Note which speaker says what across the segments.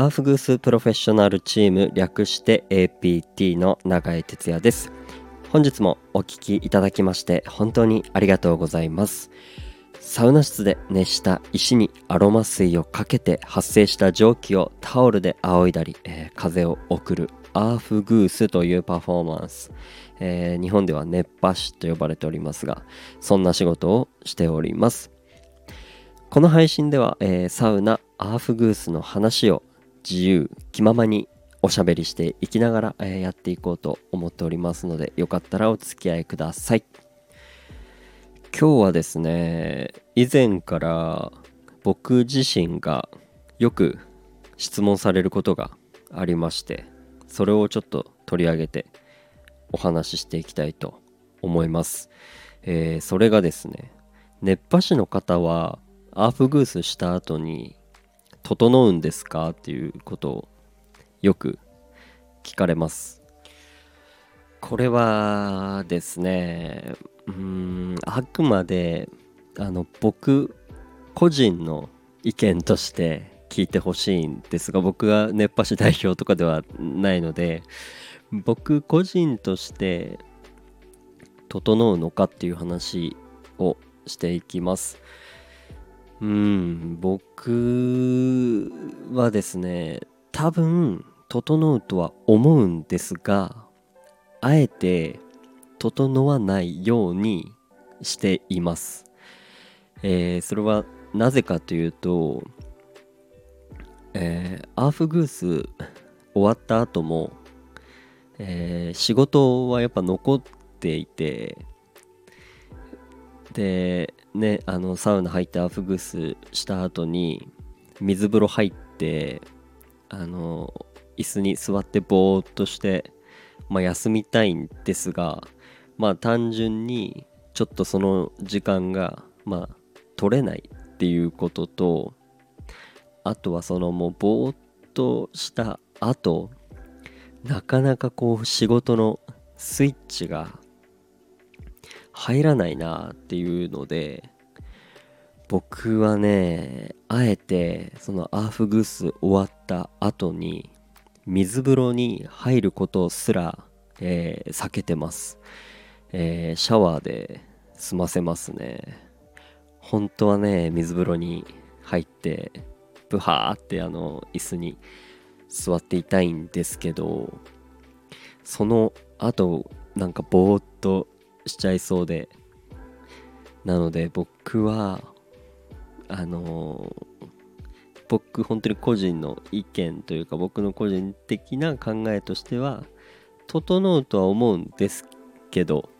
Speaker 1: アーフグースプロフェッショナルチーム略して APT の永井哲也です。本日もお聴きいただきまして本当にありがとうございます。サウナ室で熱した石にアロマ水をかけて発生した蒸気をタオルで仰いだり、えー、風を送るアーフグースというパフォーマンス、えー、日本では熱波師と呼ばれておりますがそんな仕事をしております。この配信では、えー、サウナアーフグースの話を自由気ままにおしゃべりしていきながら、え、やっていこうと思っておりますのでよかったらお付き合いください。今日はですね以前から僕自身がよく質問されることがありましてそれをちょっと取り上げてお話ししていきたいと思います、えー、それがですね熱波師の方はアーフグースした後に整うんですかっていうことをよく聞かれますこれはですねうんあくまであの僕個人の意見として聞いてほしいんですが僕が熱波師代表とかではないので僕個人として整うのかっていう話をしていきます。うん僕はですね多分整うとは思うんですがあえて整わないようにしています、えー、それはなぜかというと、えー、アーフグース終わった後も、えー、仕事はやっぱ残っていてでねあのサウナ入ってアフグスした後に水風呂入ってあの椅子に座ってぼーっとして、まあ、休みたいんですがまあ単純にちょっとその時間がまあ取れないっていうこととあとはそのもうぼーっとした後なかなかこう仕事のスイッチが入らないなっていうので僕はねあえてそのアーフグース終わった後に水風呂に入ることすら、えー、避けてます、えー、シャワーで済ませますね。本当はね水風呂に入ってブハーってあの椅子に座っていたいんですけどその後なんかぼーっとしちゃいそうで。なので僕はあのー、僕本当に個人の意見というか僕の個人的な考えとしては整うとは思うんですけど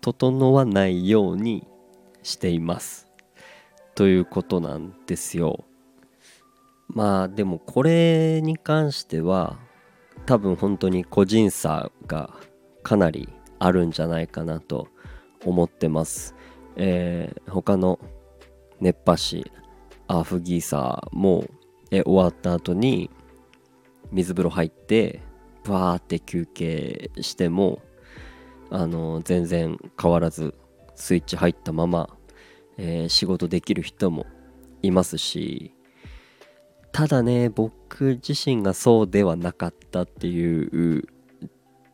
Speaker 1: 整わないようにしています。ということなんですよ。まあでもこれに関しては多分本当に個人差がかなりあるんじゃないかなと思ってます。えー、他の熱波師アーフギーサーも、え終わった後に水風呂入ってバーって休憩してもあの全然変わらずスイッチ入ったまま、えー、仕事できる人もいますしただね僕自身がそうではなかったっていう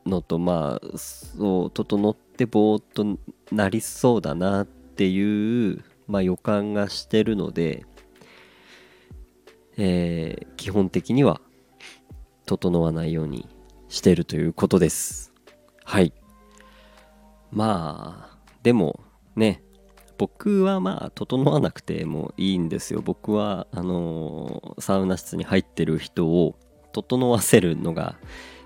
Speaker 1: のとまあそう整ってぼーっとなりそうだなっていう、まあ、予感がしてるので、えー、基本的には整わないようにしてるということです。はい。まあでもね僕はまあ整わなくてもいいんですよ。僕はあのー、サウナ室に入ってる人を整わせるのが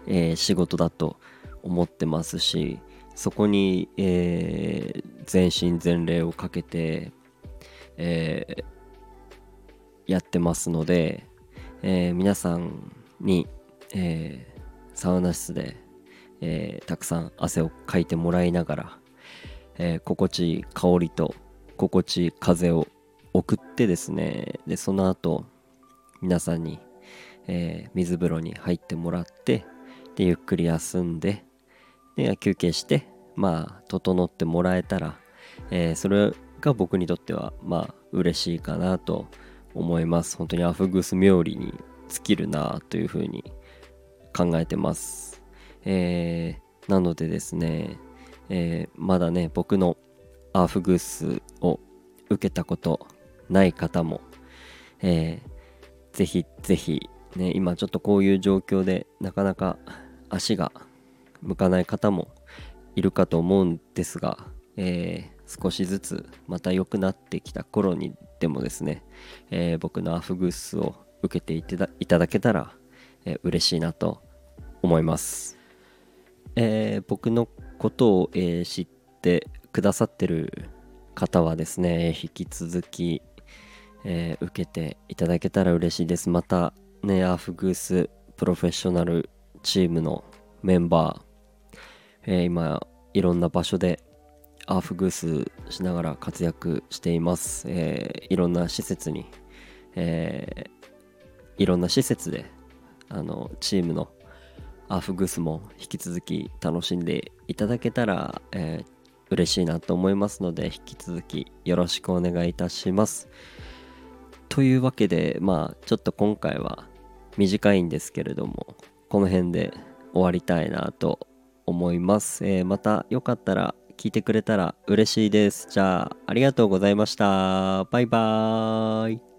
Speaker 1: えー、仕事だと思ってますしそこに、えー、全身全霊をかけて、えー、やってますので、えー、皆さんに、えサウナ室で、えたくさん汗をかいてもらいながら、え心地いい香りと心地いい風を送ってですねでその後皆さんに、え水風呂に入ってもらってでゆっくり休んでで休憩してまあ整ってもらえたら、えー、それが僕にとってはまあ嬉しいかなと思います本当にアフグス冥利に尽きるなというふうに考えてます。えー、なのでですね、えー、まだね僕のアフグースを受けたことない方も、えー、ぜひぜひね今ちょっとこういう状況でなかなか足が向かない方もいるかと思うんですが、えー、少しずつまた良くなってきた頃にでもですね、えー、僕のアフグースを受けていただけたら、えー、嬉しいなと思います、えー、僕のことを、えー、知ってくださってる方はですね引き続き、え、受けていただけたら嬉しいです。またねアフグースプロフェッショナルチームのメンバー、えー、今いろんな場所でアーフグースしながら活躍しています、えー、いろんな施設に、えー、いろんな施設であのチームのアーフグースも引き続き楽しんでいただけたら、えー、嬉しいなと思いますので引き続きよろしくお願いいたします。というわけでまあちょっと今回は短いんですけれどもこの辺で終わりたいなと思います、えー、またよかったら聞いてくれたら嬉しいです。じゃあありがとうございました。バイバーイ。